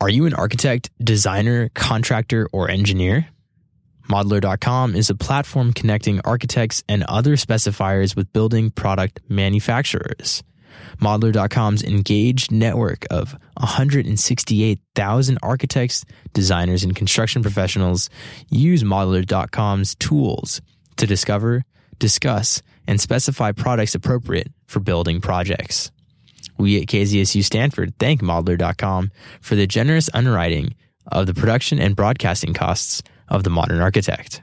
Are you an architect, designer, contractor, or engineer? Modlar.com is a platform connecting architects and other specifiers with building product manufacturers. Modlar.com's engaged network of 168,000 architects, designers, and construction professionals use Modlar.com's tools to discover, discuss, and specify products appropriate for building projects. We at KZSU Stanford thank Modlar.com for the generous underwriting of the production and broadcasting costs of the modern architect.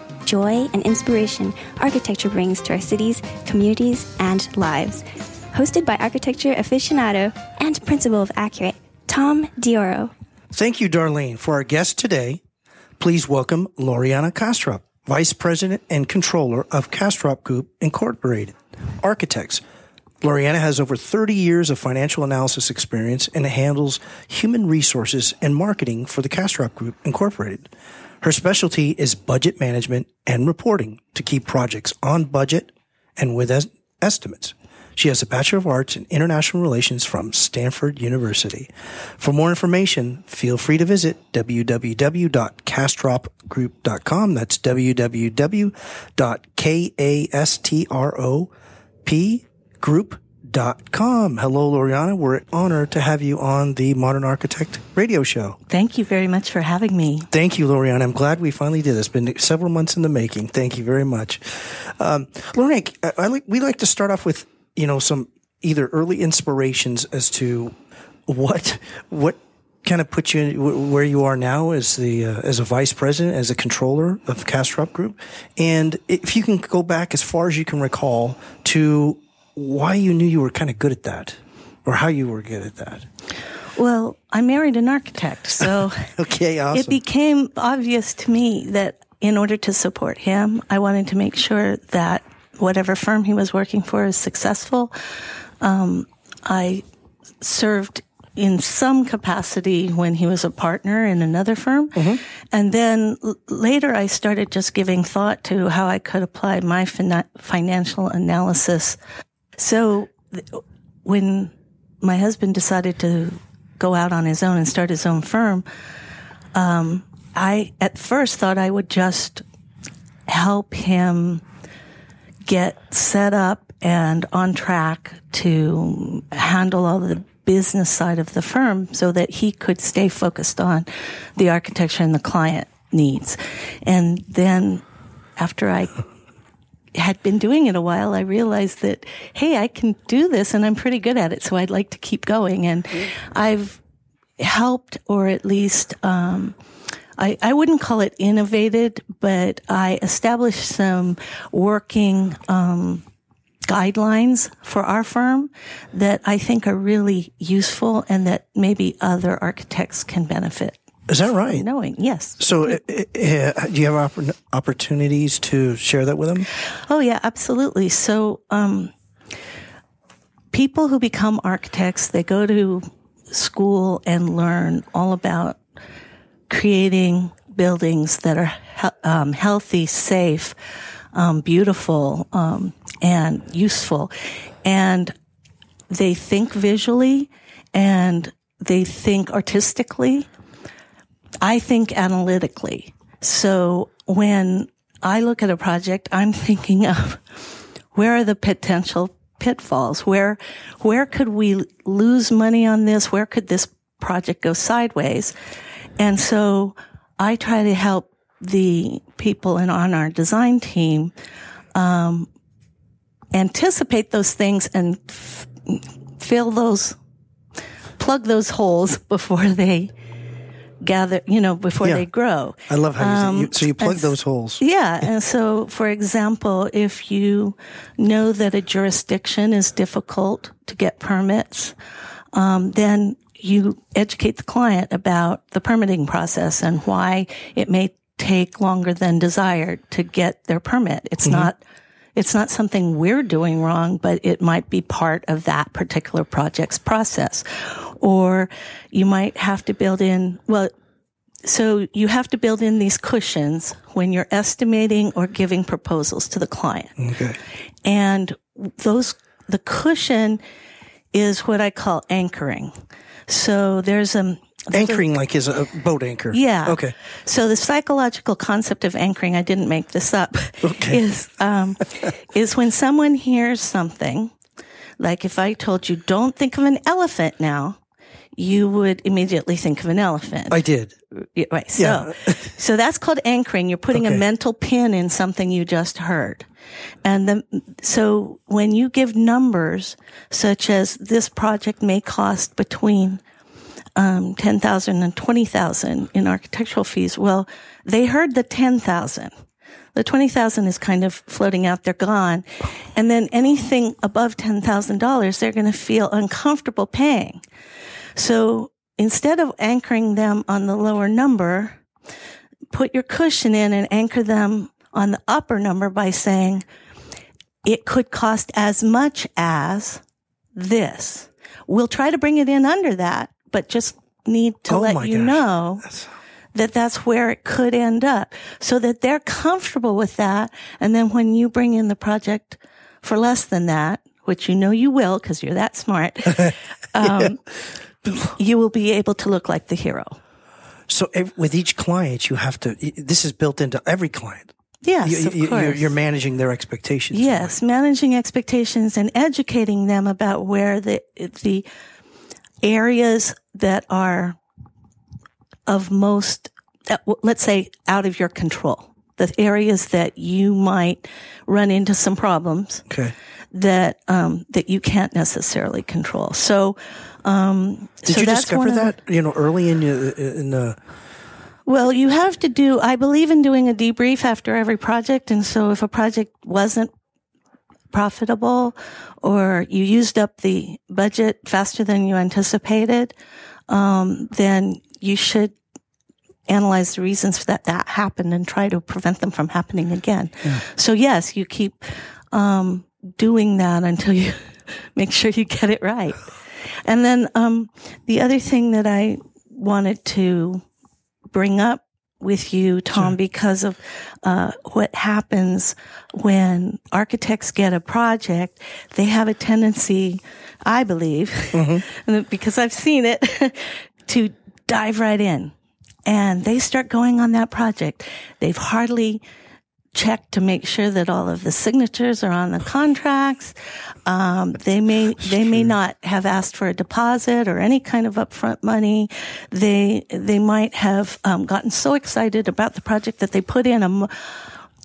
joy, and inspiration architecture brings to our cities, communities, and lives. Hosted by architecture aficionado and principal of Accurate, Tom Dioro. Thank you, Darlene. For our guest today, please welcome Lorianna Kastrop, Vice President and Controller of Kastrop Group Incorporated, Architects. Lorianna has over 30 years of financial analysis experience and handles human resources and marketing for the Kastrop Group Incorporated. Her specialty is budget management and reporting to keep projects on budget and with es- estimates. She has a Bachelor of Arts in International Relations from Stanford University. For more information, feel free to visit www.kastropgroup.com. That's www.kastropgroup.com com. Hello, Lorianna. We're honored to have you on the Modern Architect radio show. Thank you very much for having me. Thank you, Lorianna. I'm glad we finally did this. It's been several months in the making. Thank you very much. Um, I, I like, we like to start off with, you know, some either early inspirations as to what, what kind of put you in, where you are now as the uh, as a vice president, as a controller of Kastrop Group, and if you can go back as far as you can recall to why you knew you were kind of good at that or how you were good at that. Well, I married an architect, so okay, awesome. it became obvious to me that in order to support him, I wanted to make sure that whatever firm he was working for is successful. Um, I served in some capacity when he was a partner in another firm. Mm-hmm. And then l- later I started just giving thought to how I could apply my fin- financial analysis so when my husband decided to go out on his own and start his own firm, um, I at first thought I would just help him get set up and on track to handle all the business side of the firm so that he could stay focused on the architecture and the client needs. And then after I had been doing it a while, I realized that, hey, I can do this and I'm pretty good at it. So I'd like to keep going. And I've helped or at least, um, I, I wouldn't call it innovated, but I established some working, um, guidelines for our firm that I think are really useful and that maybe other architects can benefit. Is that right? Knowing, yes. So, uh, uh, do you have opp- opportunities to share that with them? Oh, yeah, absolutely. So, um, people who become architects, they go to school and learn all about creating buildings that are he- um, healthy, safe, um, beautiful, um, and useful. And they think visually and they think artistically I think analytically. So when I look at a project, I'm thinking of where are the potential pitfalls? Where, where could we lose money on this? Where could this project go sideways? And so I try to help the people in, on our design team, um, anticipate those things and f- fill those plug those holes before they gather, you know, before Yeah. they grow. I love how you, Um, you so you plug those holes. Yeah. And so, for example, if you know that a jurisdiction is difficult to get permits, um, then you educate the client about the permitting process and why it may take longer than desired to get their permit. It's not, it's not something we're doing wrong, but it might be part of that particular project's process. Or you might have to build in, well, so you have to build in these cushions when you're estimating or giving proposals to the client. Okay. And those, the cushion is what I call anchoring. So there's a, Anchoring like is a boat anchor. yeah. Okay. So the psychological concept of anchoring, I didn't make this up, Okay. is, um, is when someone hears something, like if I told you, don't think of an elephant now, you would immediately think of an elephant. I did. Right. So, Yeah. so that's called anchoring. You're putting Okay. a mental pin in something you just heard. And the, so when you give numbers such as this project may cost between um, 10,000 and 20,000 in architectural fees, well, they heard the 10,000. The 20,000 is kind of floating out. They're gone. And then anything above $10,000, they're going to feel uncomfortable paying. So instead of anchoring them on the lower number, put your cushion in and anchor them on the upper number by saying it could cost as much as this. We'll try to bring it in under that, but just need to Oh let you gosh. know That's- that that's where it could end up so that they're comfortable with that. And then when you bring in the project for less than that, which you know you will because you're that smart, um, you will be able to look like the hero. So with each client, you have to. This is built into every client. Yes, You- of you, course. You're, you're managing their expectations. Yes, managing expectations and educating them about where the the areas that are of most, uh, let's say, out of your control. The areas that you might run into some problems Okay. that um, that you can't necessarily control. So, um, Did so you discover that you know early in your, in the? Well, you have to do, I believe in doing a debrief after every project. And so if a project wasn't profitable or you used up the budget faster than you anticipated, um, then you should analyze the reasons for that that happened and try to prevent them from happening again. So yes, you keep, um, doing that until you make sure you get it right. And then, um, the other thing that I wanted to bring up with you, Tom, because of uh, what happens when architects get a project. They have a tendency, I believe, and because I've seen it, to dive right in. And they start going on that project. They've hardly checked to make sure that all of the signatures are on the contracts. Um, they may they may not have asked for a deposit or any kind of upfront money. They they might have um, gotten so excited about the project that they put in a,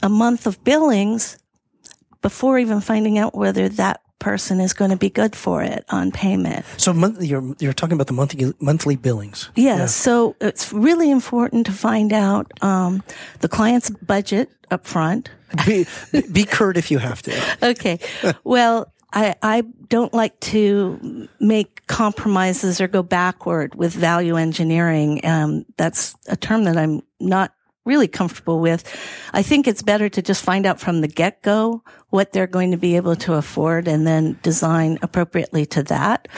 a month of billings before even finding out whether that person is going to be good for it on payment. So monthly, you're you're talking about the monthly monthly billings. Yes. So it's really important to find out um, the client's budget up front. Be, be curt if you have to. Okay. Well, I, I don't like to make compromises or go backward with value engineering. Um, that's a term that I'm not really comfortable with. I think it's better to just find out from the get go what they're going to be able to afford and then design appropriately to that.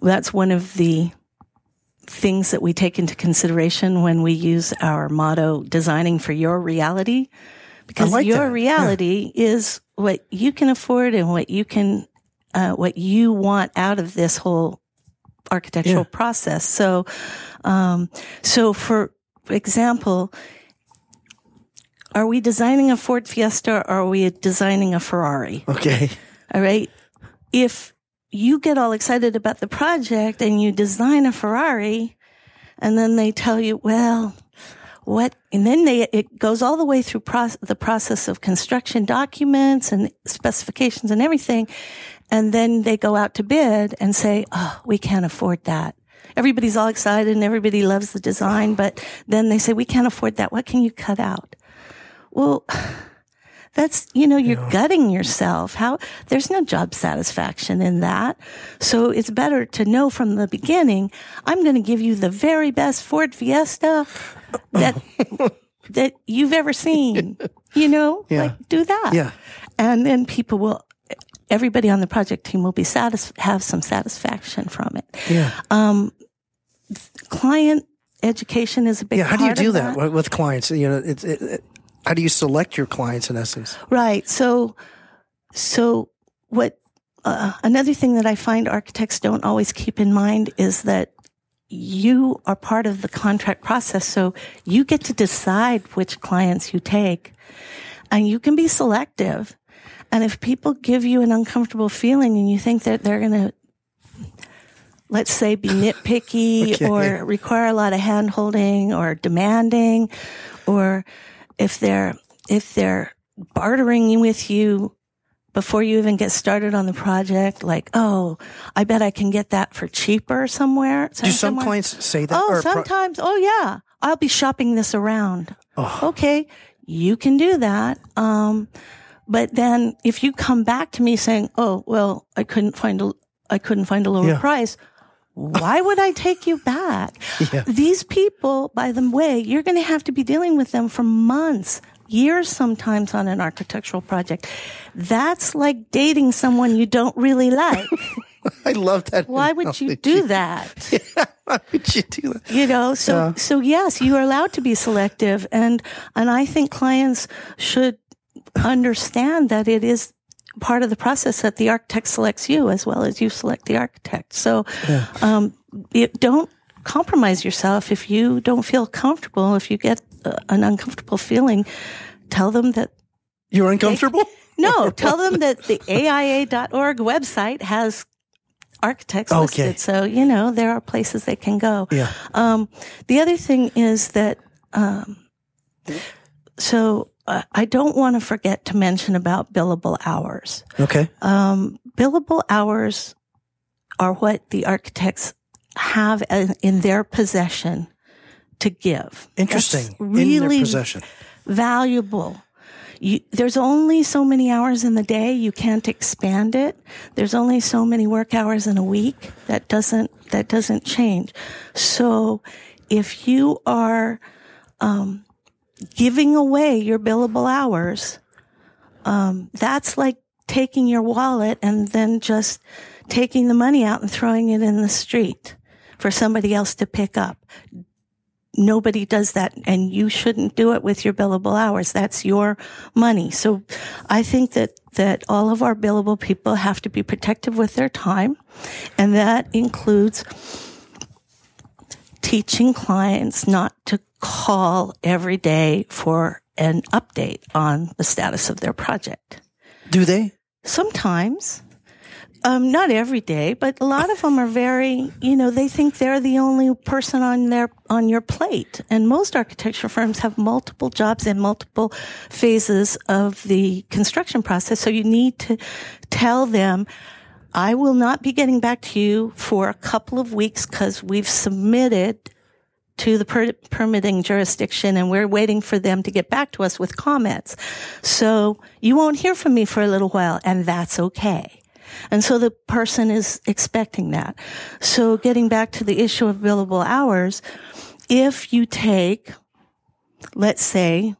That's one of the things that we take into consideration when we use our motto designing for your reality because like your that. Yeah. reality is what you can afford and what you can uh, what you want out of this whole architectural Yeah. process so um, so for example are we designing a ford fiesta or are we designing a ferrari Okay. all right. If you get all excited about the project and you design a Ferrari and then they tell you, well, what, and then they, it goes all the way through the process of construction documents and specifications and everything. And then they go out to bid and say, oh, we can't afford that. everybody's all excited and everybody loves the design, but then they say, we can't afford that. What can you cut out? Well, that's, you know, you're yeah. gutting yourself. How, there's no job satisfaction in that. So it's better to know from the beginning, I'm going to give you the very best Ford Fiesta that, that you've ever seen. You know, yeah. like do that. Yeah. And then people will, everybody on the project team will be satis- have some satisfaction from it. Yeah. Um, client education is a big yeah. How do you do that? that with clients? You know, it's, it, it, how do you select your clients in essence? Right. So, so what, uh, another thing that I find architects don't always keep in mind is that you are part of the contract process. So you get to decide which clients you take and you can be selective. And if people give you an uncomfortable feeling and you think that they're going to, let's say, be nitpicky okay. or require a lot of hand holding or demanding or if they're if they're bartering with you before you even get started on the project, like, oh, I bet I can get that for cheaper somewhere. Do some somewhere. clients say that? Oh, sometimes. Pro- oh, yeah. I'll be shopping this around. Oh. Okay. You can do that. Um, but then if you come back to me saying, oh, well, I couldn't find a, I couldn't find a lower yeah. price why would I take you back? Yeah. These people, by the way, you're going to have to be dealing with them for months, years sometimes on an architectural project. That's like dating someone you don't really like. I love that. Why would you do that? Yeah, why would you do that? You know, so yeah. so yes, you are allowed to be selective and and I think clients should understand that it is part of the process that the architect selects you as well as you select the architect. So, yeah. um, it, don't compromise yourself if you don't feel comfortable. If you get uh, an uncomfortable feeling, tell them that you're uncomfortable. They, no, tell them that the AIA.org website has architects okay. listed. So, you know, there are places they can go. Yeah. Um, the other thing is that, um, so I don't want to forget to mention about billable hours. Okay. Um, billable hours are what the architects have in their possession to give. Interesting. That's really in their possession. Valuable. You, there's only so many hours in the day. You can't expand it. There's only so many work hours in a week. That doesn't, that doesn't change. So if you are, um, giving away your billable hours, um, that's like taking your wallet and then just taking the money out and throwing it in the street for somebody else to pick up. Nobody does that and you shouldn't do it with your billable hours. That's your money. So I think that, that all of our billable people have to be protective with their time. And that includes teaching clients not to call every day for an update on the status of their project. Do they? Sometimes. Um, not every day, but a lot of them are very, you know, they think they're the only person on their, on your plate. And most architecture firms have multiple jobs in multiple phases of the construction process. So you need to tell them, I will not be getting back to you for a couple of weeks because we've submitted to the per- permitting jurisdiction and we're waiting for them to get back to us with comments. So you won't hear from me for a little while and that's okay. And so the person is expecting that. So getting back to the issue of billable hours, if you take, let's say,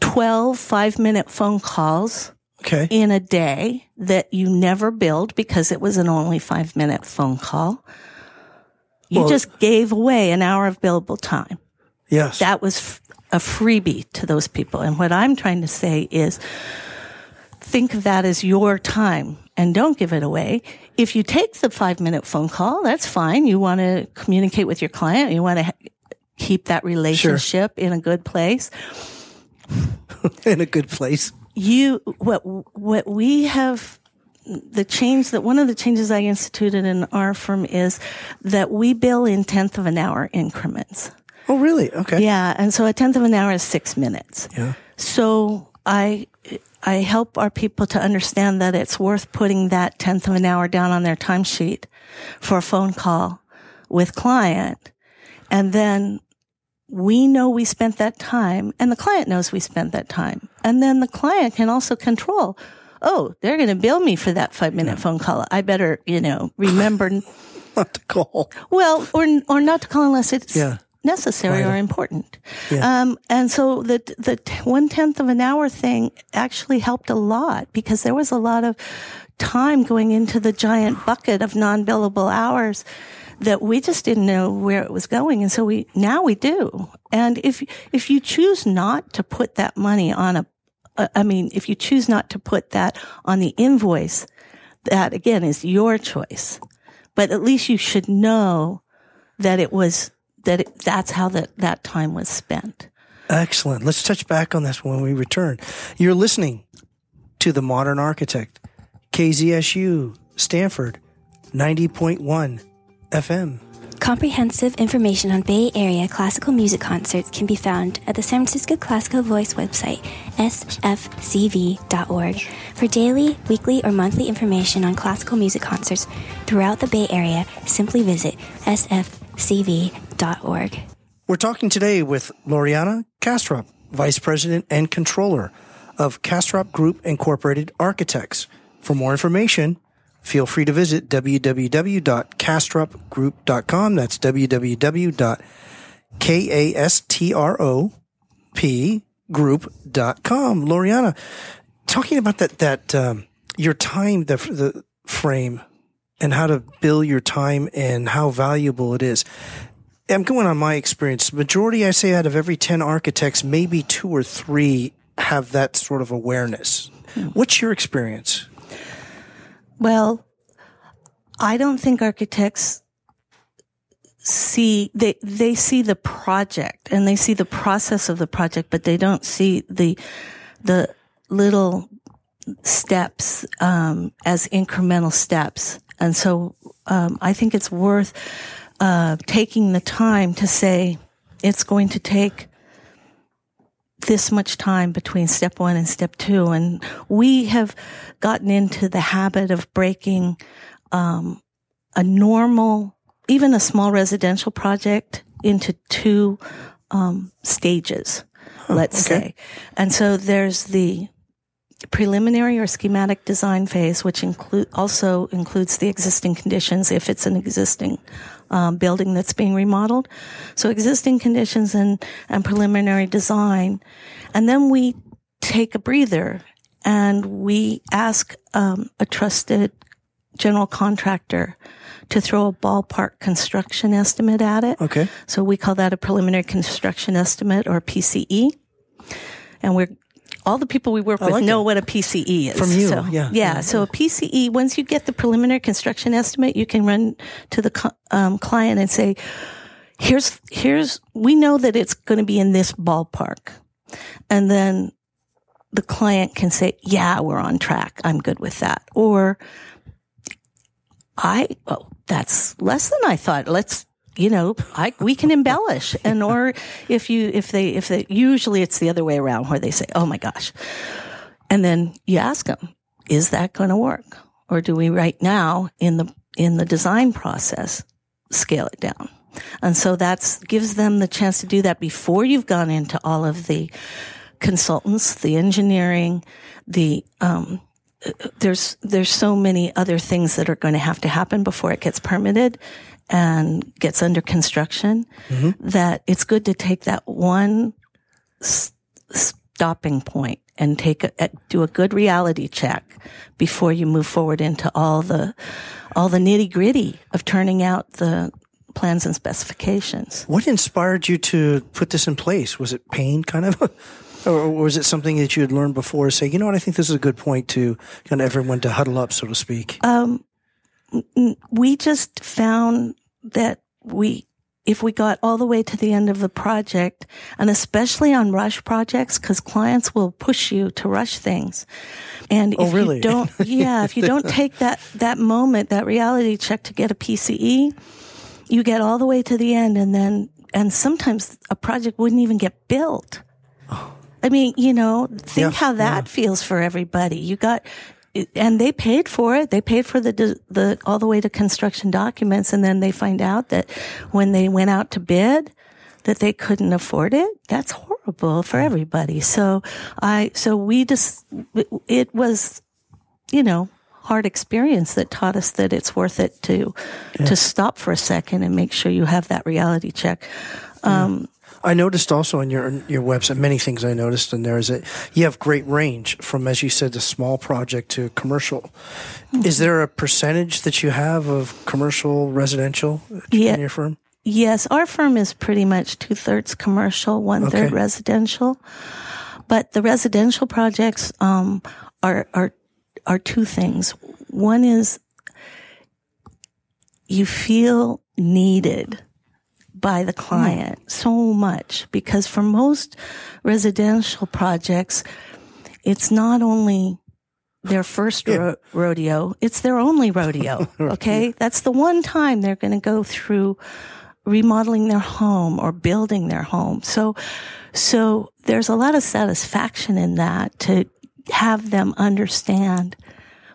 12 five minute phone calls okay. in a day that you never billed because it was an only five minute phone call. You well, just gave away an hour of billable time. Yes. That was f- a freebie to those people. And what I'm trying to say is think of that as your time and don't give it away. If you take the five minute phone call, that's fine. You want to communicate with your client. You want to ha- keep that relationship sure. in a good place. in a good place. You, what, what we have the change that one of the changes I instituted in our firm is that we bill in tenth of an hour increments. Oh, really? Okay. Yeah. And so a tenth of an hour is six minutes. Yeah. So I, I help our people to understand that it's worth putting that tenth of an hour down on their timesheet for a phone call with client. And then we know we spent that time and the client knows we spent that time. And then the client can also control, oh, they're going to bill me for that five minute yeah. phone call. I better, you know, remember not to call. Well, or, or not to call unless it's yeah necessary or important. Yeah. Um, and so the, the one tenth of an hour thing actually helped a lot because there was a lot of time going into the giant bucket of non-billable hours that we just didn't know where it was going. And so we, now we do. And if, if you choose not to put that money on a, uh, I mean, if you choose not to put that on the invoice, that again is your choice. But at least you should know that it was that it, that's how that, that time was spent. Excellent. Let's touch back on this when we return. You're listening to The Modern Architect, KZSU, Stanford, 90.1 FM. Comprehensive information on Bay Area classical music concerts can be found at the San Francisco Classical Voice website, sfcv.org. For daily, weekly, or monthly information on classical music concerts throughout the Bay Area, simply visit sfcv.org. We're talking today with Lorianna Kastrop, Vice President and Controller of Kastrop Group Incorporated Architects. For more information, feel free to visit www.kastropgroup.com. That's www.kastropgroup.com. Lorianna, talking about that, that, um, your time, the, the frame and how to bill your time and how valuable it is. I'm going on my experience. Majority, I say, out of every 10 architects, maybe two or three have that sort of awareness. What's your experience? Well, I don't think architects see they they see the project and they see the process of the project, but they don't see the the little steps um, as incremental steps. And so um, I think it's worth uh, taking the time to say it's going to take this much time between step one and step two. And we have gotten into the habit of breaking um, a normal, even a small residential project into two um, stages, let's okay. say. And so there's the preliminary or schematic design phase, which include also includes the existing conditions if it's an existing um, building that's being remodeled. So existing conditions and and preliminary design, and then we take a breather and we ask um, a trusted general contractor to throw a ballpark construction estimate at it. Okay. So we call that a preliminary construction estimate or PCE. And we're all the people we work with like know it. what a PCE is. From you, so, yeah, yeah. Yeah. So a PCE, once you get the preliminary construction estimate, you can run to the um, client and say, here's, here's, we know that it's going to be in this ballpark. And then the client can say, yeah, we're on track. I'm good with that. Or I, oh, that's less than I thought. Let's, you know, I, we can embellish. And, or if you, if they, if they, usually it's the other way around where they say, oh my gosh. And then you ask them, is that going to work? Or do we right now in the, in the design process scale it down? And so that's gives them the chance to do that before you've gone into all of the consultants, the engineering, the, um, there's there's so many other things that are going to have to happen before it gets permitted and gets under construction mm-hmm. that it's good to take that one s- stopping point and take a, do a good reality check before you move forward into all the all the nitty gritty of turning out the plans and specifications. What inspired you to put this in place? Was it pain kind of? Or was it something that you had learned before? Say, you know what, I think this is a good point to kind of everyone to huddle up, so to speak. Um, we just found that we, if we got all the way to the end of the project, and especially on rush projects, because clients will push you to rush things. And oh, if really? you don't, yeah, if you don't take that, that moment, that reality check to get a PCE, you get all the way to the end and then, and sometimes a project wouldn't even get built. Oh. I mean, you know, think yeah, how that yeah. feels for everybody. You got, and they paid for it. They paid for the, the, all the way to construction documents. And then they find out that when they went out to bid, that they couldn't afford it. That's horrible for everybody. So I, so we just, it was, you know, hard experience that taught us that it's worth it to, yeah. to stop for a second and make sure you have that reality check. Um, I noticed also on your your website many things I noticed in there is that you have great range from as you said the small project to commercial. Mm-hmm. Is there a percentage that you have of commercial residential yeah. in your firm? Yes, our firm is pretty much two thirds commercial, one third okay. residential. But the residential projects um, are are are two things. One is you feel needed by the client mm. so much because for most residential projects, it's not only their first yeah. ro- rodeo, it's their only rodeo. Okay. That's the one time they're going to go through remodeling their home or building their home. So, so there's a lot of satisfaction in that to have them understand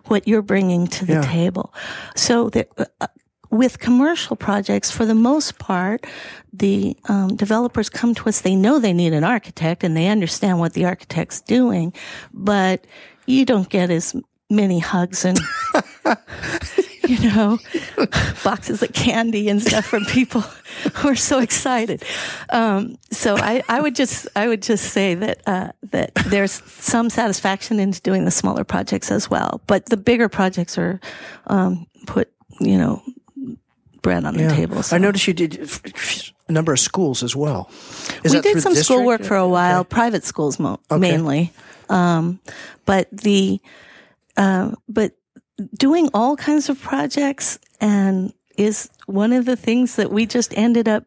what you're bringing to the yeah. table. So the, uh, with commercial projects, for the most part, the um, developers come to us. They know they need an architect and they understand what the architect's doing, but you don't get as many hugs and you know boxes of candy and stuff from people who are so excited. Um, so I, I would just I would just say that uh, that there's some satisfaction into doing the smaller projects as well, but the bigger projects are um, put you know bread on yeah. the table. So. I noticed you did a number of schools as well. Is we did some schoolwork for a while, okay. private schools mo- okay. mainly, um, but the uh, but doing all kinds of projects and is one of the things that we just ended up.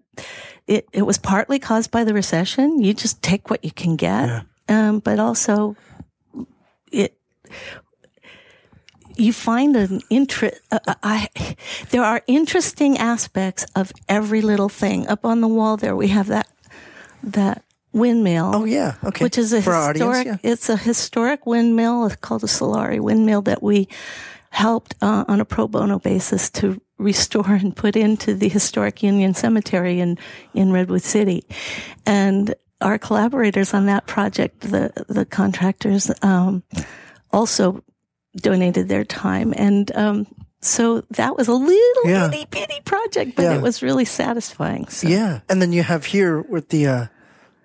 It, it was partly caused by the recession. You just take what you can get, yeah. um, but also it you find an interest. Uh, uh, I, there are interesting aspects of every little thing. Up on the wall there, we have that that windmill. Oh yeah, okay. Which is a For historic. Audience, yeah. It's a historic windmill. It's called a Solari windmill that we helped uh, on a pro bono basis to restore and put into the historic Union Cemetery in in Redwood City, and our collaborators on that project, the the contractors, um, also donated their time. And um, so that was a little yeah. bitty bitty project, but yeah. it was really satisfying. So. Yeah. And then you have here with the, uh,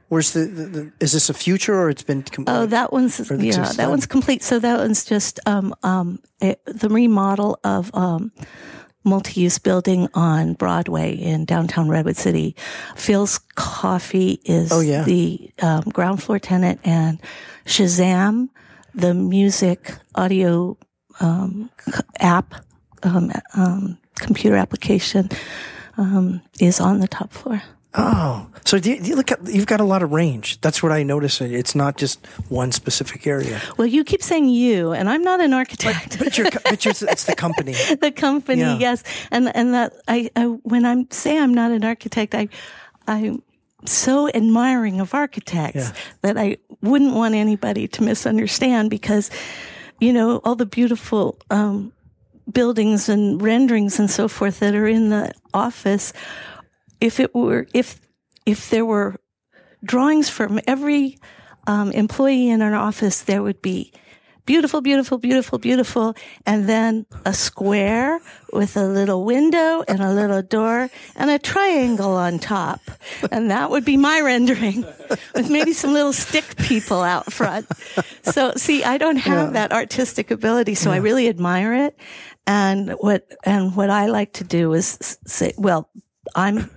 where's the, the, the, is this a future or it's been complete? Oh, that one's, yeah, that one's complete. So that one's just, um, um, it, the remodel of, um, multi-use building on Broadway in downtown Redwood City. Philz Coffee is oh, yeah. the um, ground floor tenant and Shazam the music audio um, app, um, um, computer application um, is on the top floor. Oh, so do you, do you look at you've got a lot of range. That's what I notice. It's not just one specific area. Well, you keep saying you, and I'm not an architect. But, but, but you're, it's the company. the company, yeah. yes, and and that I, I when I'm say I'm not an architect, I I so admiring of architects yeah. that I wouldn't want anybody to misunderstand because, you know, all the beautiful, um, buildings and renderings and so forth that are in the office. If it were, if, if there were drawings from every, um, employee in an office, there would be beautiful, beautiful, beautiful, beautiful. And then a square with a little window and a little door and a triangle on top. And that would be my rendering with maybe some little stick people out front. So see, I don't have yeah. that artistic ability. So yeah. I really admire it. And what, and what I like to do is say, well, I'm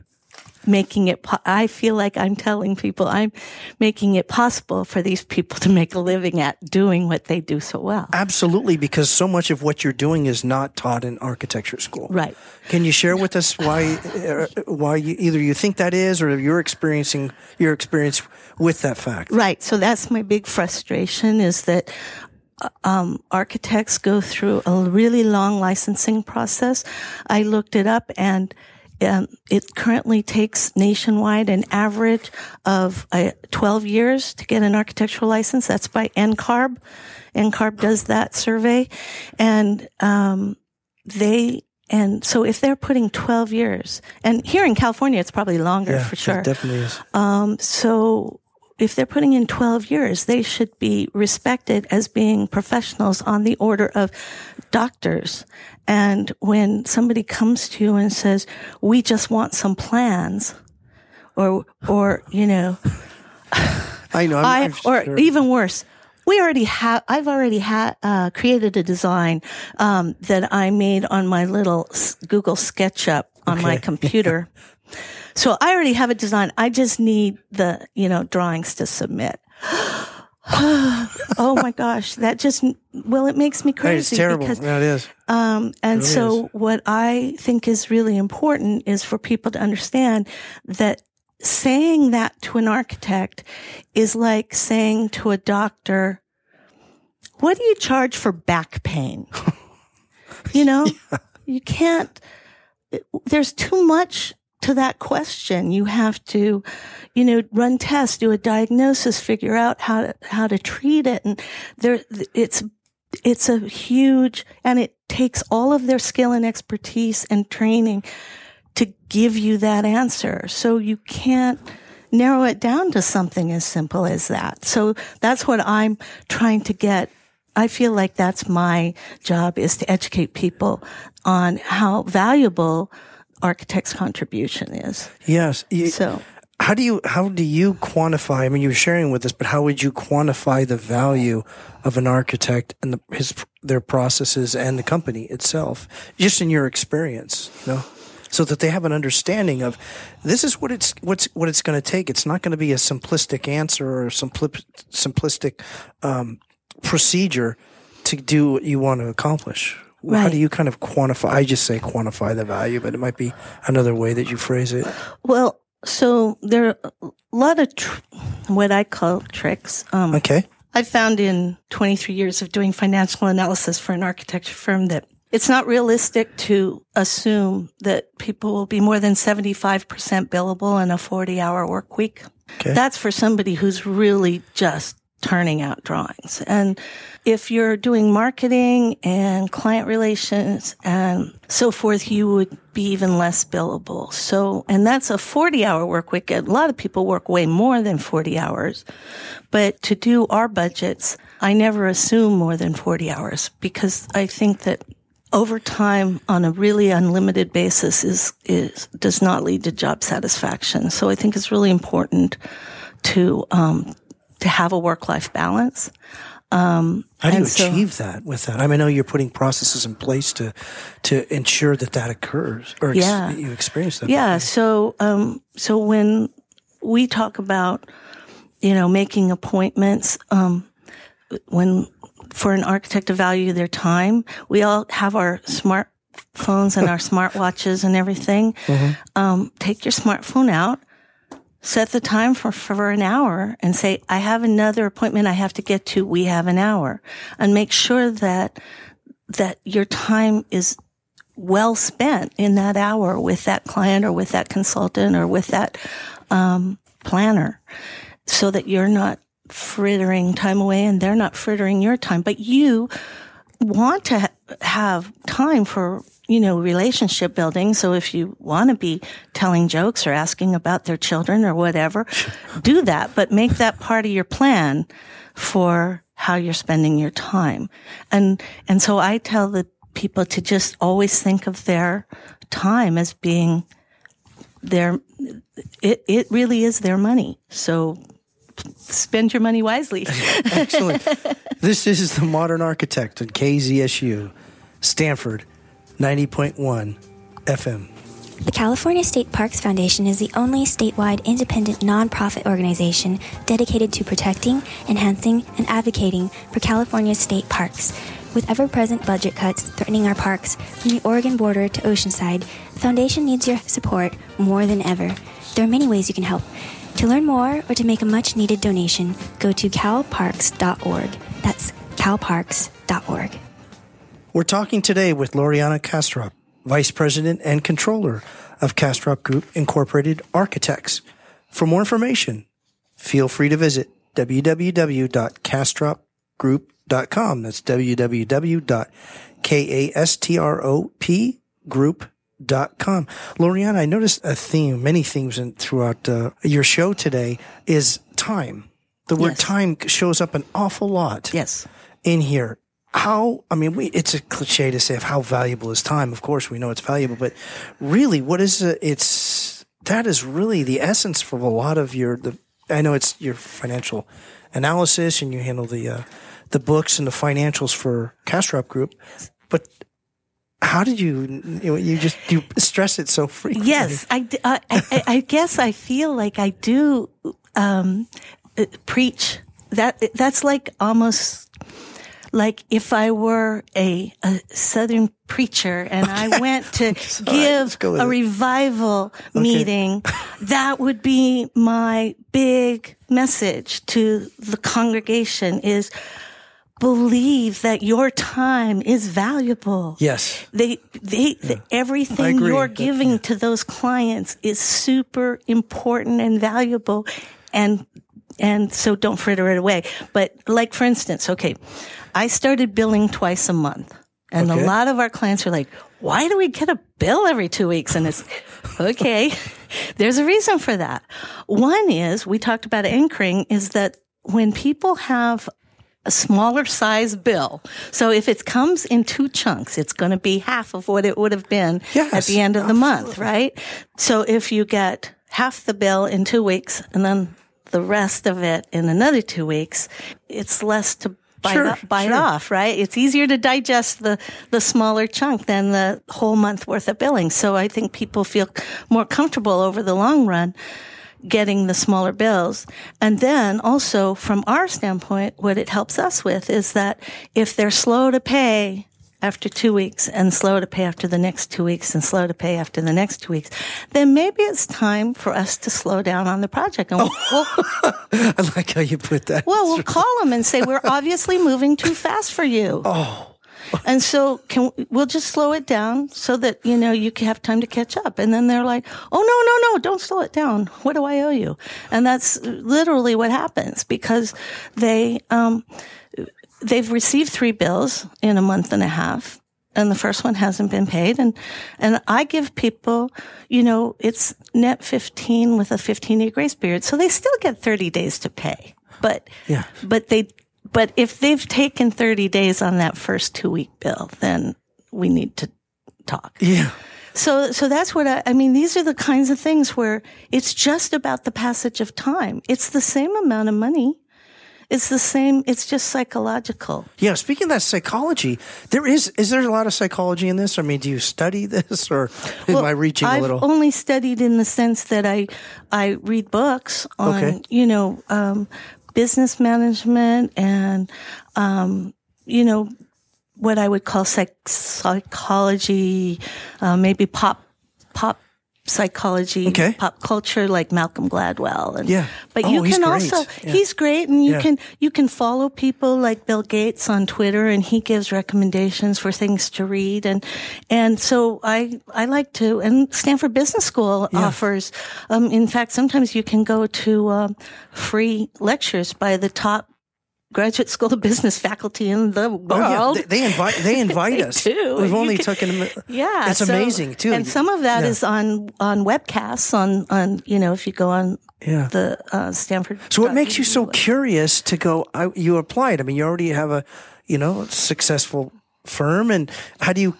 making it, po- I feel like I'm telling people I'm making it possible for these people to make a living at doing what they do so well. Absolutely, because so much of what you're doing is not taught in architecture school. Right. Can you share with us why, uh, why you, either you think that is or you're experiencing your experience with that fact? Right. So that's my big frustration is that uh, um, architects go through a really long licensing process. I looked it up and um, it currently takes nationwide an average of uh, 12 years to get an architectural license. That's by NCARB. NCARB does that survey, and um, they and so if they're putting 12 years, and here in California, it's probably longer yeah, for sure. It definitely is. Um, so if they're putting in 12 years, they should be respected as being professionals on the order of doctors. And when somebody comes to you and says, we just want some plans or, or, you know, I know, I'm, I, or sure. even worse, we already have, I've already had, uh, created a design, um, that I made on my little Google SketchUp on my Okay. computer. So I already have a design. I just need the, you know, drawings to submit. oh my gosh. That just, well, it makes me Right, crazy. it's terrible. Because, yeah, it is. um, and really so is. what I think is really important is for people to understand that saying that to an architect is like saying to a doctor, what do you charge for back pain? you know, you can't, there's too much to that question. You have to, you know, run tests, do a diagnosis, figure out how to, how to treat it. And there, it's, it's a huge, and it takes all of their skill and expertise and training to give you that answer. So you can't narrow it down to something as simple as that. So that's what I'm trying to get. I feel like that's my job is to educate people on how valuable architect's contribution is. Yes. So how do you how do you quantify? I mean, you were sharing with us, but how would you quantify the value of an architect and the, his their processes and the company itself, just in your experience, you know, so that they have an understanding of this is what it's what's what it's going to take. It's not going to be a simplistic answer or simpli- simplistic um, procedure to do what you want to accomplish. How do you kind of quantify? I just say quantify the value, but it might be another way that you phrase it. Well, so there are a lot of tr- what I call tricks. Um, Okay. I found in 23 years of doing financial analysis for an architecture firm that it's not realistic to assume that people will be more than 75% billable in a 40 hour work week. Okay. That's for somebody who's really just turning out drawings. And if you're doing marketing and client relations and so forth, you would be even less billable. So, and that's a 40 hour work week. A lot of people work way more than 40 hours. But to do our budgets, I never assume more than 40 hours because I think that overtime on a really unlimited basis is, is, does not lead to job satisfaction. So I think it's really important to, um, to have a work-life balance. Um, How do you so- achieve that with that? I mean, I know you're putting processes in place to to ensure that that occurs or ex- Yeah. you experience that. Yeah. So, um, so when we talk about, you know, making appointments, um, when for an architect to value their time, we all have our smartphones and our smartwatches and everything. Um, take your smartphone out, set the time for, for an hour and say, I have another appointment I have to get to. We have an hour and make sure that, that your time is well spent in that hour with that client or with that consultant or with that um, planner so that you're not frittering time away and they're not frittering your time but you want to ha- have time for you know relationship building. So if you want to be telling jokes or asking about their children or whatever do that but make that part of your plan for how you're spending your time. And and so i tell the people to just always think of their time as being their it it really is their money. So spend your money wisely. Excellent. this is the Modern Architect at KZSU, Stanford, ninety point one FM. The California State Parks Foundation is the only statewide independent nonprofit organization dedicated to protecting, enhancing, and advocating for California's state parks. With ever present budget cuts threatening our parks from the Oregon border to Oceanside, the foundation needs your support more than ever. There are many ways you can help. To learn more or to make a much needed donation, go to calparks.org. That's calparks.org. We're talking today with Lorianna Kastrop, Vice President and Controller of Kastrop Group Incorporated Architects. For more information, feel free to visit www.kastropgroup.com. That's www.kastropgroup.com. Lorianna, I noticed a theme, many themes in, throughout uh, your show today is time. The word Yes. time shows up an awful lot Yes. in here. How, I mean, we, it's a cliche to say of how valuable is time. Of course, we know it's valuable, but really, what is it? It's, that is really the essence for a lot of your, the, I know it's your financial analysis and you handle the, uh, the books and the financials for Kastrop Group, but how did you, you, just, you stress it so frequently. Yes, I I guess I feel like I do um, uh, preach. That that's like almost like if I were a, a Southern preacher and I went to give with a it. revival meeting, that would be my big message to the congregation: is believe that your time is valuable. Yes. They, they, the, everything you're giving to those clients is super important and valuable. And, and so don't fritter it away. But like, for instance, okay, I started billing twice a month and Okay. a lot of our clients are like, why do we get a bill every two weeks? And it's okay. There's a reason for that. One is we talked about anchoring is that when people have a smaller size bill. So if it comes in two chunks, it's going to be half of what it would have been at the end of the month, right? So if you get half the bill in two weeks and then the rest of it in another two weeks, it's less to bite, Sure, o- bite sure. off, right? It's easier to digest the, the smaller chunk than the whole month worth of billing. So I think people feel more comfortable over the long run getting the smaller bills. And then also from our standpoint, what it helps us with is that if they're slow to pay after two weeks and slow to pay after the next two weeks and slow to pay after the next two weeks, then maybe it's time for us to slow down on the project. And we'll, we'll, I like how you put that. well, we'll call them and say, we're obviously moving too fast for you. Oh. And so can we'll just slow it down so that, you know, you can have time to catch up. And then they're like, Oh, no, no, no, don't slow it down. What do I owe you? And that's literally what happens because they, um, they've received three bills in a month and a half and the first one hasn't been paid and and I give people you know it's net 15 with a 15 day grace period so they still get 30 days to pay but Yeah. but they but if they've taken 30 days on that first 2 week bill then we need to talk yeah. so, so that's what I, I mean. These are the kinds of things where it's just about the passage of time. It's the same amount of money. It's the same. It's just psychological. Yeah, speaking of that psychology, there is is there a lot of psychology in this? I mean, do you study this, or am I reaching I've a little? only studied in the sense that I, I read books on, Okay. you know, um, business management and, um, you know, what I would call psych- psychology, uh, maybe pop, pop psychology, Okay. pop culture, like Malcolm Gladwell. And, Yeah. But Oh, you can also, Yeah. he's great and you Yeah. can, you can follow people like Bill Gates on Twitter and he gives recommendations for things to read. And, and so I, I like to, and Stanford Business School offers, um, in fact, sometimes you can go to, um, free lectures by the top graduate school of business faculty in the world. Oh yeah, they, they invite they invite They us. do. We've only can- taken. them- Yeah, it's so- amazing too. And some of that Yeah. is on on webcasts on on you know if you go on Yeah. the uh, Stanford. So what makes you so curious to go? I, you applied. I mean, you already have a, you know, successful firm, and how do you?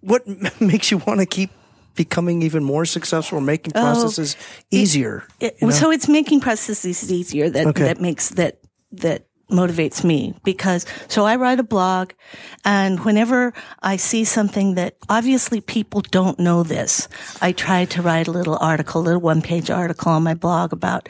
What makes you want to keep becoming even more successful, or making processes easier? Oh, It- you know? So it's making processes easier that Okay. that makes that that motivates me because so I write a blog and whenever I see something that obviously people don't know this, I try to write a little article, a little one page article on my blog about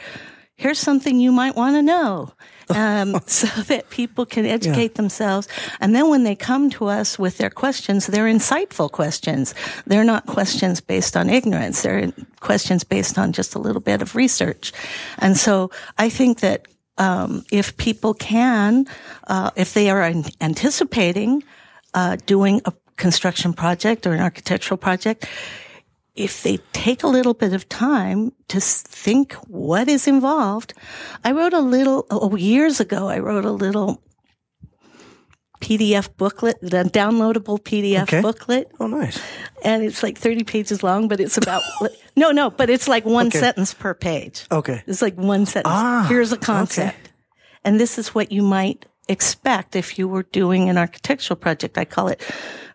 here's something you might want to know. Um, so that people can educate themselves. And then when they come to us with their questions, they're insightful questions. They're not questions based on ignorance. They're questions based on just a little bit of research. And so I think that um, if people can, uh, if they are an- anticipating uh, doing a construction project or an architectural project, if they take a little bit of time to think what is involved, I wrote a little, oh, years ago, I wrote a little PDF booklet, the downloadable PDF Okay. booklet. Oh, nice. And it's like 30 pages long, but it's about, no, no, but it's like one Okay. sentence per page. Okay. It's like one sentence. Ah, Here's a concept. And this is what you might expect if you were doing an architectural project. I call it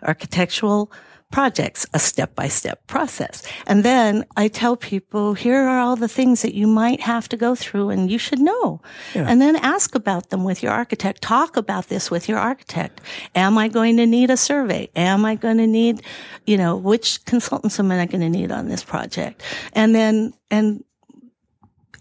architectural projects, a step by step process. And then I tell people, here are all the things that you might have to go through and you should know. And then ask about them with your architect. Talk about this with your architect. Am I going to need a survey? Am I going to need, you know, which consultants am I going to need on this project? And then, and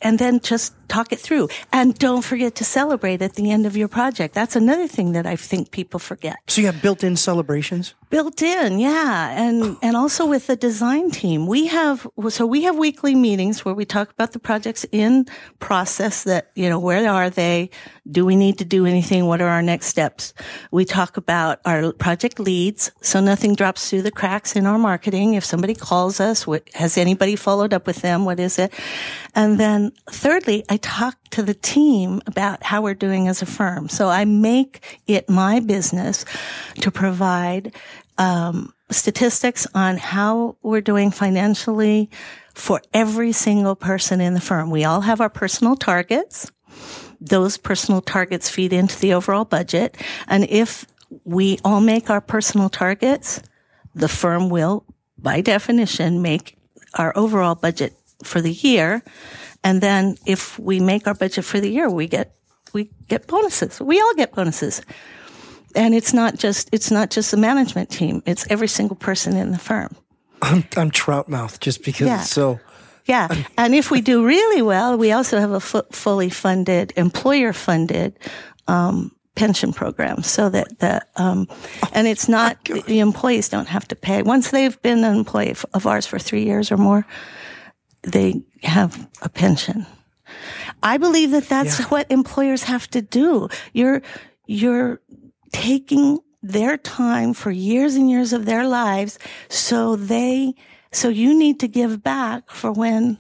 and then just talk it through. And don't forget to celebrate at the end of your project. That's another thing that I think people forget. So you have built-in celebrations. Built in, yeah. And, and also with the design team, we have, so we have weekly meetings where we talk about the projects in process that, you know, where are they? Do we need to do anything? What are our next steps? We talk about our project leads. So nothing drops through the cracks in our marketing. If somebody calls us, what, has anybody followed up with them? What is it? And then thirdly, I talk to the team about how we're doing as a firm. So I make it my business to provide um, statistics on how we're doing financially for every single person in the firm. We all have our personal targets. Those personal targets feed into the overall budget. And if we all make our personal targets, the firm will, by definition, make our overall budget for the year. And then if we make our budget for the year, we get, we get bonuses. We all get bonuses. And it's not just, it's not just the management team. It's every single person in the firm. I'm, I'm trout mouth just because Yeah. it's so. Yeah. And if we do really well, we also have a fu- fully funded, employer funded, um, pension program so that the, um, and it's not, the employees don't have to pay. Once they've been an employee of ours for three years or more, they have a pension. I believe that that's what employers have to do. You're, you're taking their time for years and years of their lives. So they, so you need to give back for when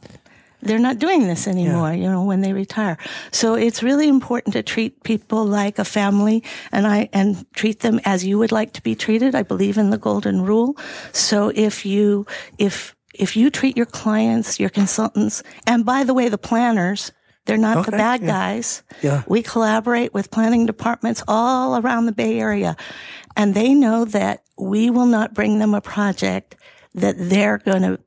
they're not doing this anymore, you know, when they retire. So it's really important to treat people like a family and I, and treat them as you would like to be treated. I believe in the golden rule. So if you, if, if you treat your clients, your consultants, and by the way, the planners, they're not the bad yeah. guys. Yeah. We collaborate with planning departments all around the Bay Area and they know that we will not bring them a project that they're going to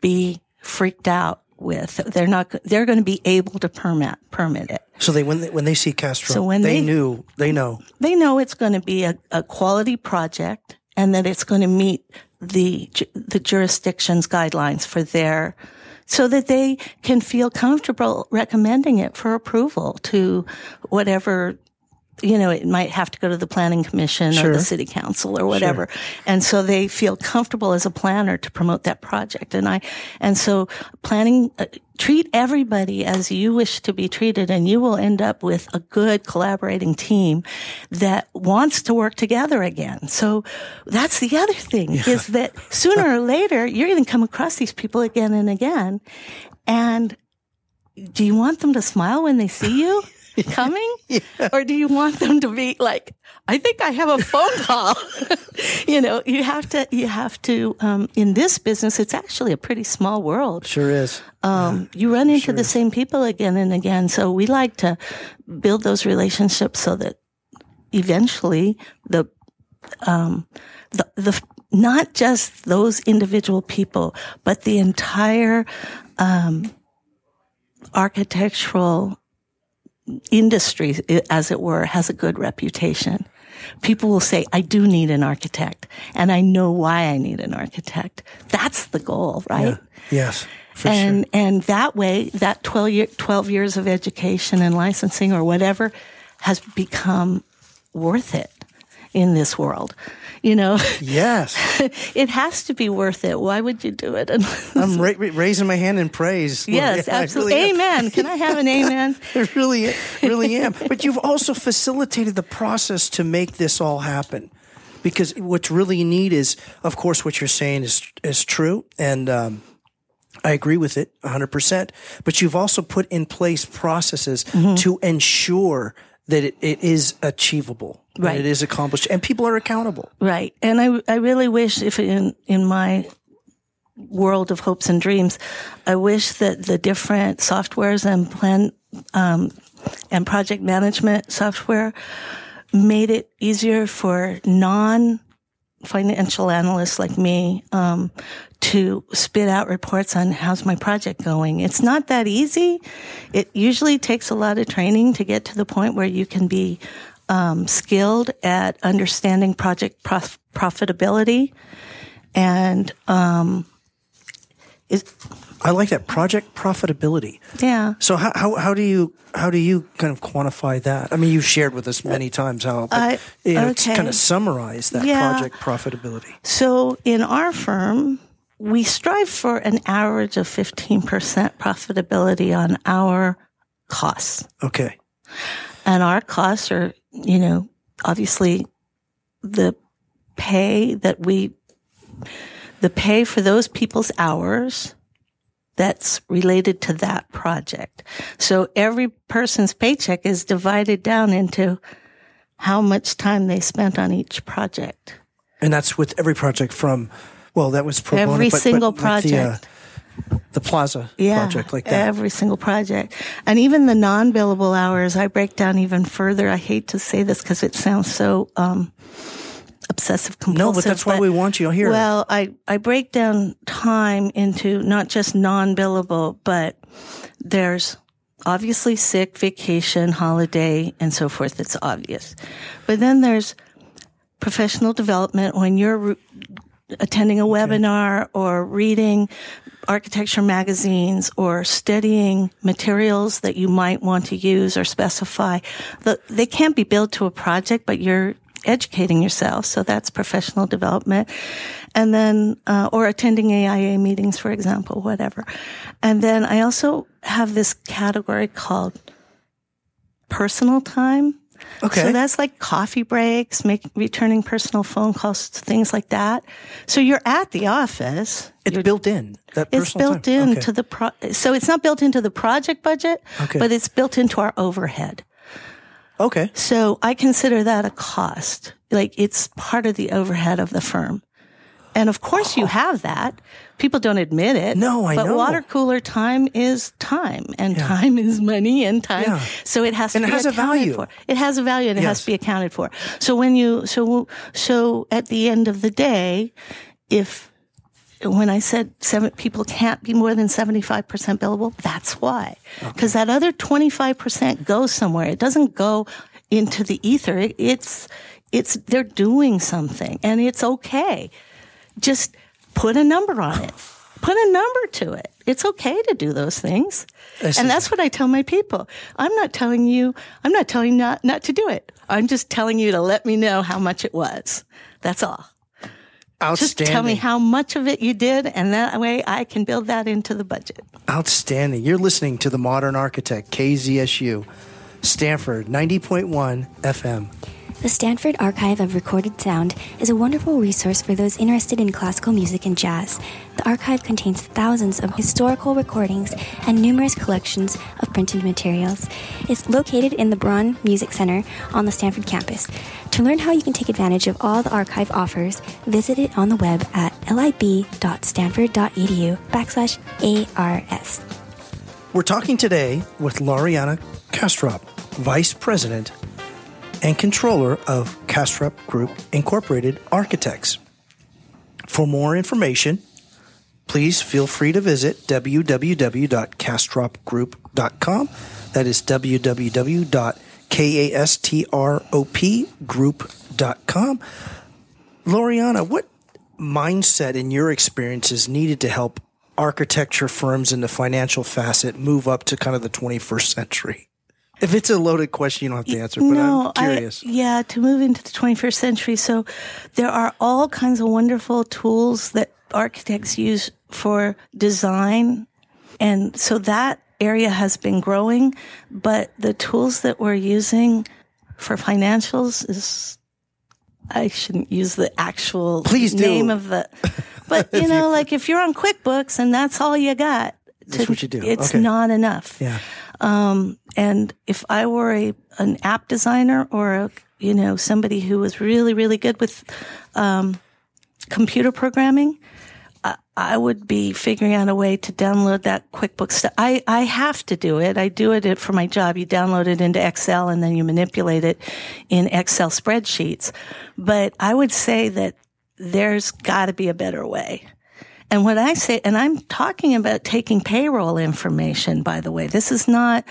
be freaked out with. They're not, they're going to be able to permit, permit it. So they when they, when they see Castro, So when they, they- knew they know. They know it's going to be a, a quality project and that it's going to meet the, the jurisdiction's guidelines for their, so that they can feel comfortable recommending it for approval to whatever you know, it might have to go to the planning commission or the city council or whatever. And so they feel comfortable as a planner to promote that project. And I, and so planning, uh, treat everybody as you wish to be treated and you will end up with a good collaborating team that wants to work together again. So that's the other thing is that sooner or later you're going to come across these people again and again. And do you want them to smile when they see you coming? Or do you want them to be like, I think I have a phone call. you know, you have to, you have to, um, in this business, it's actually a pretty small world. Sure is. Um, you run into the same people again and again. So we like to build those relationships so that eventually the, um, the, the, not just those individual people, but the entire, um, architectural industry, as it were, has a good reputation. People will say, I do need an architect and I know why I need an architect. That's the goal, right? Yes. For and and that way that 12, year, 12 years of education and licensing or whatever has become worth it in this world you know. Yes. it has to be worth it why would you do it I'm ra- ra- raising my hand in praise. yes Yeah, absolutely really am. amen can i have an amen I really, really am. But you've also facilitated the process to make this all happen. because what's really neat is, of course, what you're saying is is true, and um, I agree with it 100. percent But you've also put in place processes mm-hmm. to ensure that it, it is achievable, right? It is accomplished, and people are accountable, right? And I I really wish if in in my world of hopes and dreams, I wish that the different softwares and plan um, and project management software made it easier for non financial analysts like me um, to spit out reports on how's my project going. It's not that easy. It usually takes a lot of training to get to the point where you can be um, skilled at understanding project prof- profitability and um, I like that project profitability. Yeah. So how, how, how do you how do you kind of quantify that? I mean, you've shared with us many times how, but, I, you know, okay. kind of summarize that yeah. project profitability. So in our firm, we strive for an average of fifteen percent profitability on our costs. Okay. And our costs are, you know, obviously the pay that we the pay for those people's hours that's related to that project. So every person's paycheck is divided down into how much time they spent on each project. And that's with every project from, well, that was pro every bono, single but project. The, uh, the plaza yeah, project like that. Every single project. And even the non billable hours, I break down even further. I hate to say this because it sounds so, um, obsessive compulsive. No, but that's why we want you here. Well, I, I break down time into not just non-billable, but there's obviously sick, vacation, holiday, and so forth. It's obvious. But then there's professional development when you're re- attending a webinar or reading architecture magazines or studying materials that you might want to use or specify. The, they can't be built to a project, but you're educating yourself. So that's professional development. And then, uh, or attending AIA meetings, for example, whatever. And then I also have this category called personal time. Okay. So that's like coffee breaks, make, returning personal phone calls, things like that. So you're at the office. It's built in. That it's built time. into okay. the pro. So it's not built into the project budget, okay. but it's built into our overhead. Okay. So I consider that a cost. Like it's part of the overhead of the firm. And of course you have that. People don't admit it. No, I but know. But water cooler time is time and Yeah. time is money and time. Yeah. So it has to And it be has a accounted value. for. It has a value and it has to be accounted for. So when you, so, so at the end of the day, if, when I said seven people can't be more than 75% billable, that's why. Because that other 25% goes somewhere. It doesn't go into the ether. It, it's, it's, they're doing something and it's okay. Just put a number on it. Put a number to it. It's okay to do those things. And that's what I tell my people. I'm not telling you, I'm not telling you not, not to do it. I'm just telling you to let me know how much it was. That's all. Just tell me how much of it you did, and that way I can build that into the budget. Outstanding. You're listening to the Modern Architect, KZSU, Stanford, 90.1 FM. The Stanford Archive of Recorded Sound is a wonderful resource for those interested in classical music and jazz. The archive contains thousands of historical recordings and numerous collections of printed materials. It's located in the Braun Music Center on the Stanford campus. To learn how you can take advantage of all the archive offers, visit it on the web at lib.stanford.edu backslash ARS. We're talking today with Lorianna Kastrop, Vice President and Controller of Kastrop Group Incorporated Architects. For more information, please feel free to visit www.kastropgroup.com. That is www.kastropgroup.com. Lorianna, what mindset in your experience is needed to help architecture firms in the financial facet move up to kind of the 21st century? If it's a loaded question, you don't have to answer, but no, I'm curious. I, yeah, to move into the 21st century. So there are all kinds of wonderful tools that architects use for design. And so that area has been growing, but the tools that we're using for financials is I shouldn't use the actual Please do. name of the, but you know, like if you're on QuickBooks and that's all you got, That's what you do. It's Okay. not enough. Yeah. Um, and if I were a, an app designer or a, you know, somebody who was really, really good with, um, computer programming, I, I would be figuring out a way to download that QuickBooks. I, I have to do it. I do it for my job. You download it into Excel and then you manipulate it in Excel spreadsheets. But I would say that there's got to be a better way. And what I say, and I'm talking about taking payroll information, by the way. This is not,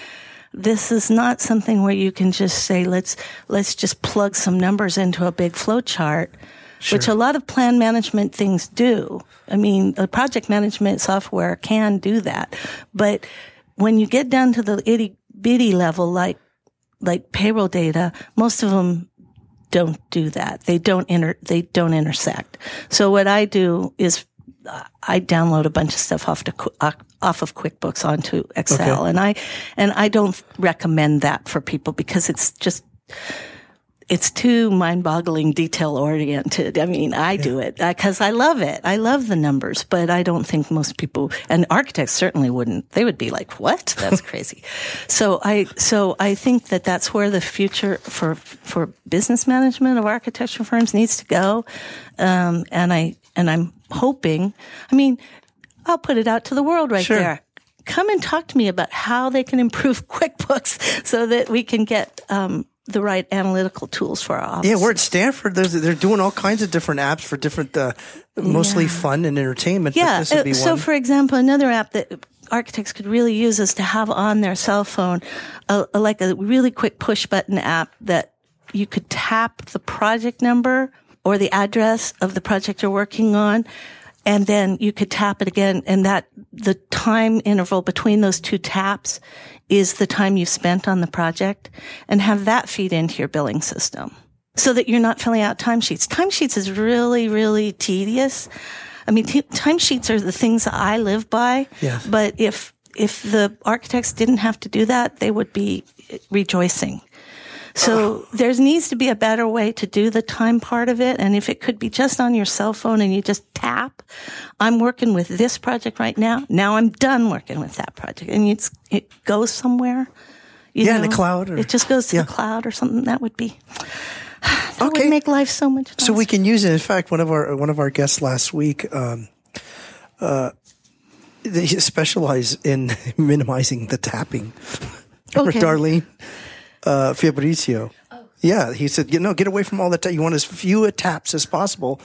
this is not something where you can just say, let's, let's just plug some numbers into a big flow chart, which a lot of plan management things do. I mean, the project management software can do that. But when you get down to the itty bitty level, like, like payroll data, most of them don't do that. They don't inter, they don't intersect. So what I do is I download a bunch of stuff off to uh, off of QuickBooks onto Excel, Okay. and I and I don't recommend that for people because it's just it's too mind-boggling, detail-oriented. I mean, I do it because I love it. I love the numbers, but I don't think most people and architects certainly wouldn't. They would be like, "What? That's crazy." So I so I think that that's where the future for for business management of architecture firms needs to go, um, and I and I'm hoping. I mean, I'll put it out to the world right Sure. there. Come and talk to me about how they can improve QuickBooks so that we can get um, the right analytical tools for our office. Yeah, we're at Stanford. There's, they're doing all kinds of different apps for different, uh, mostly fun and entertainment. Yeah. uh, so, for example, another app that architects could really use is to have on their cell phone, a, a- like a really quick push button app that you could tap the project number or the address of the project you're working on. And then you could tap it again and that the time interval between those two taps is the time you spent on the project and have that feed into your billing system so that you're not filling out timesheets. Timesheets is really, really tedious. I mean, t- timesheets are the things that I live by. Yes. But if if the architects didn't have to do that, they would be rejoicing. So there needs to be a better way to do the time part of it. And if it could be just on your cell phone and you just tap, I'm working with this project right now. Now I'm done working with that project and it's, it goes somewhere. Yeah, in the cloud or- it just goes to yeah. the cloud or something. That would be, that Okay. would make life so much So we can use it. In fact, one of our one of our guests last week, um, uh, they specialize in minimizing the tapping. Okay. Darlene uh, Fabrizio? Yeah, he said, you know, get away from all that. Ta- you want as few taps as possible,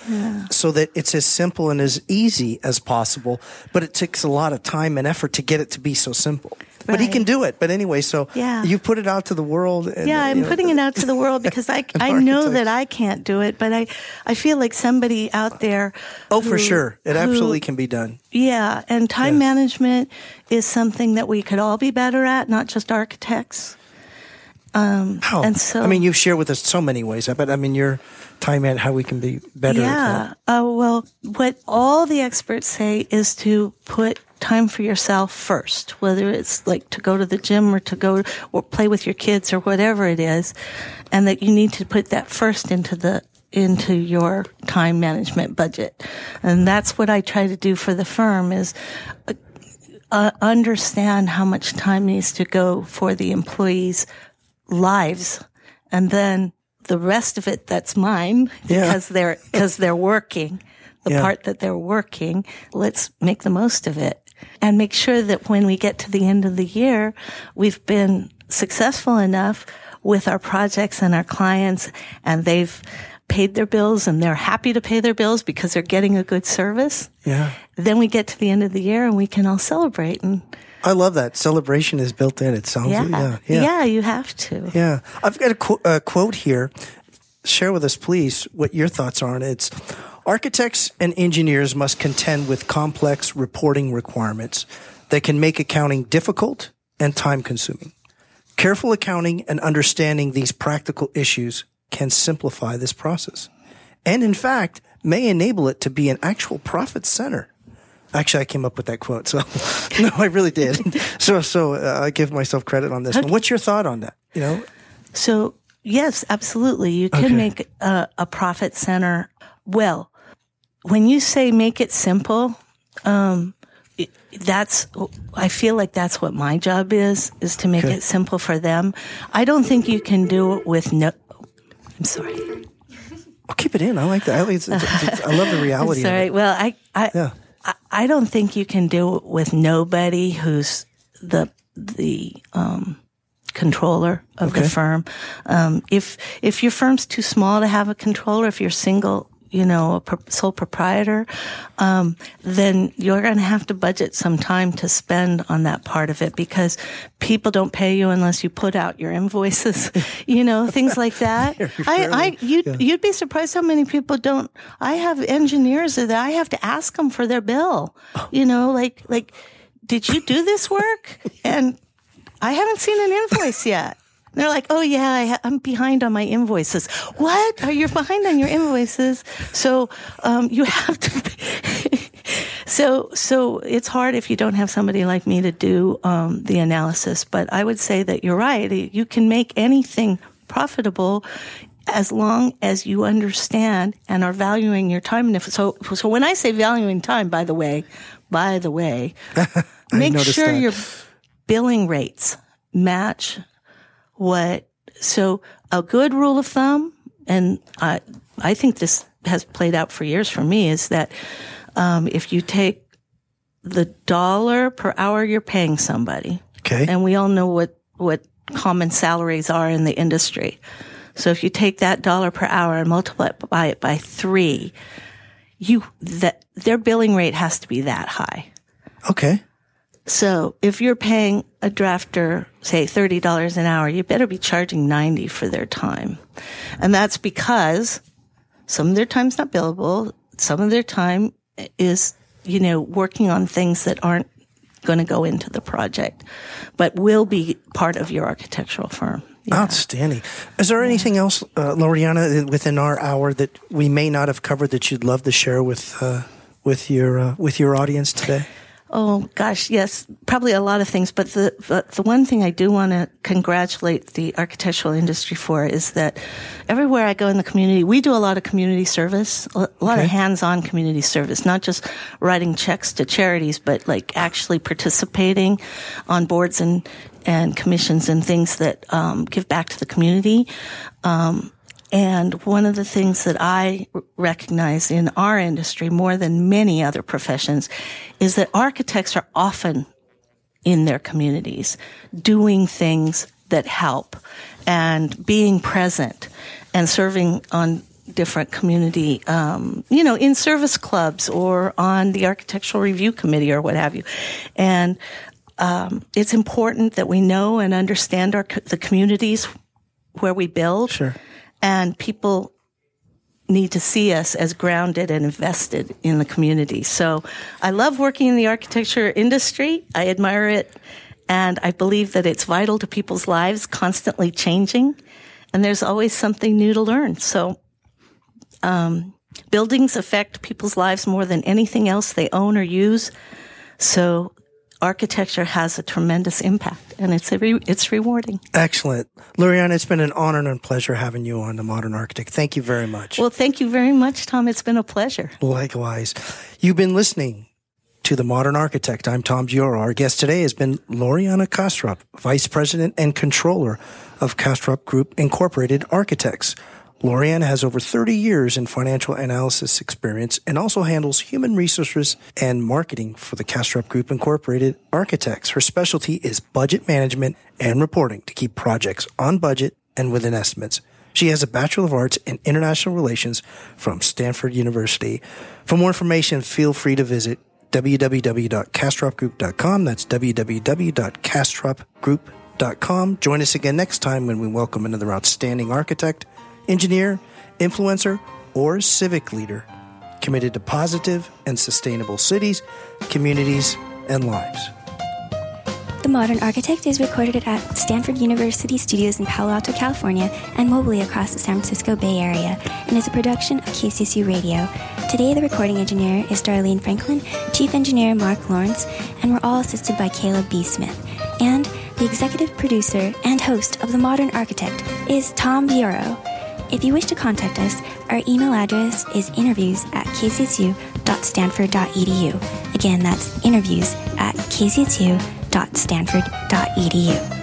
so that it's as simple and as easy as possible. But it takes a lot of time and effort to get it to be so simple. But he can do it. But anyway, so Yeah. you put it out to the world. And, Yeah, I'm know, putting it out to the world because I, I know that I can't do it, but I, I feel like somebody out there. Oh, for sure, it who- absolutely can be done. Yeah, and time management is something that we could all be better at, not just architects. How? And so- I mean, you've shared with us so many ways. but. I mean, your time at how we can be better. At yeah. Uh, well, what all the experts say is to put time for yourself first, whether it's like to go to the gym or to go or play with your kids or whatever it is, and that you need to put that first into the into your time management budget. And that's what I try to do for the firm is uh, uh, understand how much time needs to go for the employees' lives, and then the rest of it that's mine Yeah. because they're because they're working. The Yeah. part that they're working, let's make the most of it and make sure that when we get to the end of the year, we've been successful enough with our projects and our clients, and they've paid their bills and they're happy to pay their bills because they're getting a good service. Yeah, Then we get to the end of the year and we can all celebrate and I love that celebration is built in. It sounds. yeah, Yeah, yeah, yeah, you have to. yeah. I've got a, qu- a quote here. Share with us, please, what your thoughts are on it. It's architects and engineers must contend with complex reporting requirements that can make accounting difficult and time consuming. Careful accounting and understanding these practical issues can simplify this process. And in fact, may enable it to be an actual profit center. Actually, I came up with that quote. So, no, I really did. So, so uh, I give myself credit on this one. What's your thought on that? You know, So Yes, absolutely. You can Okay. make a, a profit center. Well, when you say make it simple, um, it- that's, I feel like that's what my job is, is to make Okay. it simple for them. I don't think you can do it with no, I'm sorry. I'll keep it in. I like that. I, like, it's, it's, it's- I love the reality of Sorry. it. Well, I, I, Yeah. I, don't think you can do it with nobody who's the the um, controller of Okay. the firm. Um, if if your firm's too small to have a controller, if you're single, you know, a pro- sole proprietor, um, then you're going to have to budget some time to spend on that part of it because people don't pay you unless you put out your invoices, you know, things like that. I, I, you'd, you'd be surprised how many people don't. I have engineers that I have to ask them for their bill, you know, like, like, did you do this work? And I haven't seen an invoice yet. They're like, oh yeah, I ha- I'm behind on my invoices. What? Are you behind on your invoices? So um, you have to. so so it's hard if you don't have somebody like me to do um, the analysis. But I would say that you're right. You can make anything profitable as long as you understand and are valuing your time. And if so, so when I say valuing time, by the way, by the way, make sure that. your billing rates match what so a good rule of thumb and i i think this has played out for years for me is that um, if you take the dollar per hour you're paying somebody Okay. and we all know what what common salaries are in the industry so if you take that dollar per hour and multiply it by it by three you that their billing rate has to be that high okay. so if you're paying a drafter, say $30 an hour, you better be charging 90 for their time. And that's because some of their time's not billable. Some of their time is, you know, working on things that aren't going to go into the project, but will be part of your architectural firm. Yeah. Outstanding. Is there anything else, uh, Lorianna, within our hour that we may not have covered that you'd love to share with uh, with your uh, with your audience today? Oh gosh, yes, probably a lot of things, but the but the one thing I do want to congratulate the architectural industry for is that everywhere I go in the community, we do a lot of community service, a lot Okay. of hands-on community service, not just writing checks to charities, but like actually participating on boards and and commissions and things that um, give back to the community. Um, and one of the things that I recognize in our industry more than many other professions is that architects are often in their communities doing things that help and being present and serving on different community, um, you know, in service clubs or on the architectural review committee or what have you. And um, it's important that we know and understand our the communities where we build Sure. And people need to see us as grounded and invested in the community. So I love working in the architecture industry. I admire it. And I believe that it's vital to people's lives, constantly changing. And there's always something new to learn. So, um, buildings affect people's lives more than anything else they own or use. So architecture has a tremendous impact and it's a re- it's rewarding. Excellent, Lorianna. It's been an honor and a pleasure having you on the Modern Architect. Thank you very much. Well, thank you very much, Tom. It's been a pleasure. Likewise, you've been listening to the Modern Architect. I'm Tom Gioro. Our guest today has been Lorianna Kastrop, Vice President and Controller of Kastrop Group Incorporated Architects. Lorianna has over 30 years in financial analysis experience and also handles human resources and marketing for the Kastrop Group Incorporated Architects. Her specialty is budget management and reporting to keep projects on budget and within estimates. She has a Bachelor of Arts in International Relations from Stanford University. For more information, feel free to visit www.kastropgroup.com. That's www.kastropgroup.com. Join us again next time when we welcome another outstanding architect, engineer, influencer, or civic leader committed to positive and sustainable cities, communities, and lives. The Modern Architect is recorded at Stanford University Studios in Palo Alto, California, and mobily across the San Francisco Bay Area, and is a production of KZSU Radio. Today, the recording engineer is Darlene Franklin, Chief Engineer Mark Lawrence, and we're all assisted by Caleb B. Smith. And The executive producer and host of The Modern Architect is Tom Bioro. If you wish to contact us, our email address is interviews at kzsu.stanford.edu. Again, that's interviews at kzsu.stanford.edu.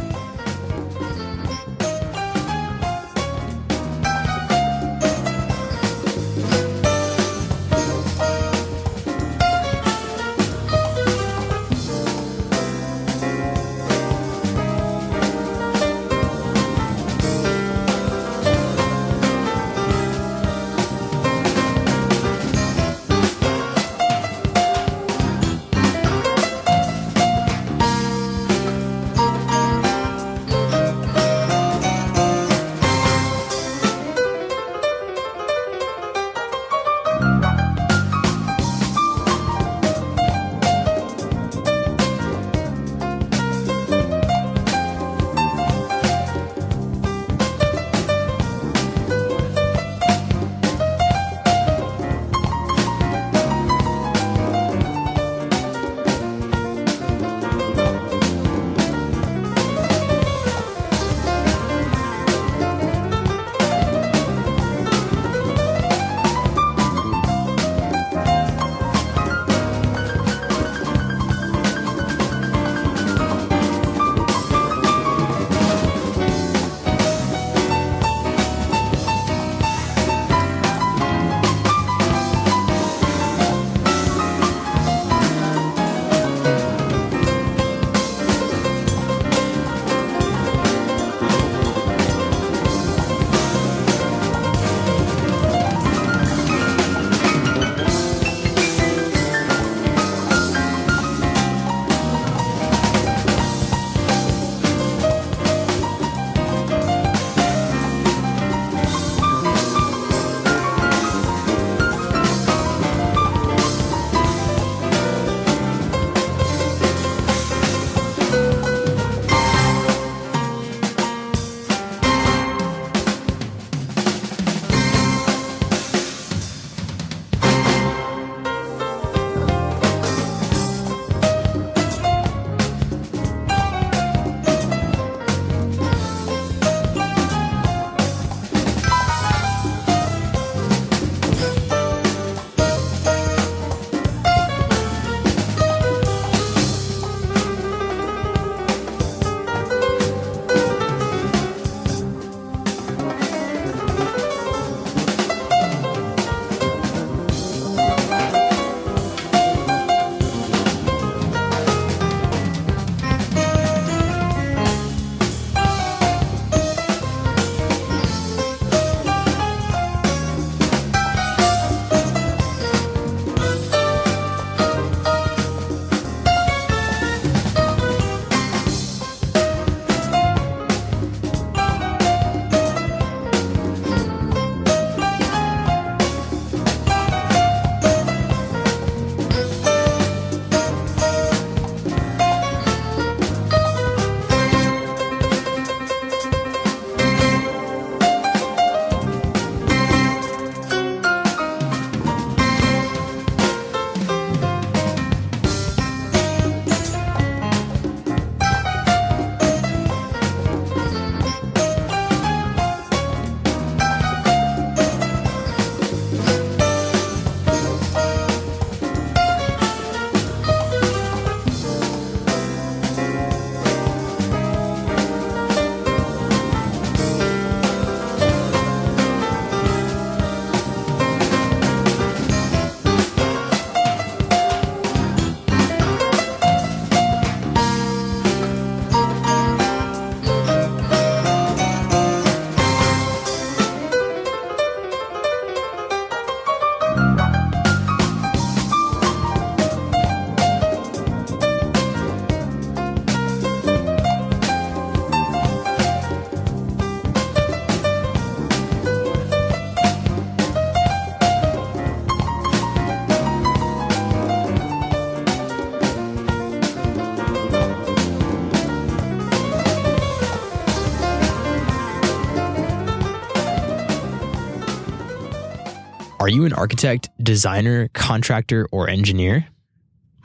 Are you an architect, designer, contractor, or engineer?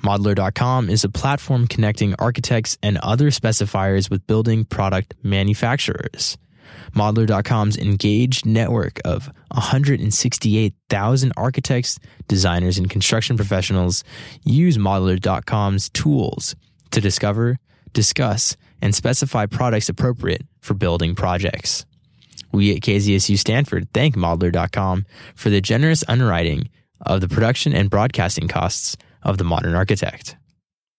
Modlar.com is a platform connecting architects and other specifiers with building product manufacturers. Modlar.com's engaged network of 168,000 architects, designers, and construction professionals use Modlar.com's tools to discover, discuss, and specify products appropriate for building projects. We at KZSU Stanford thank Modlar.com for the generous underwriting of the production and broadcasting costs of The Modern Architect.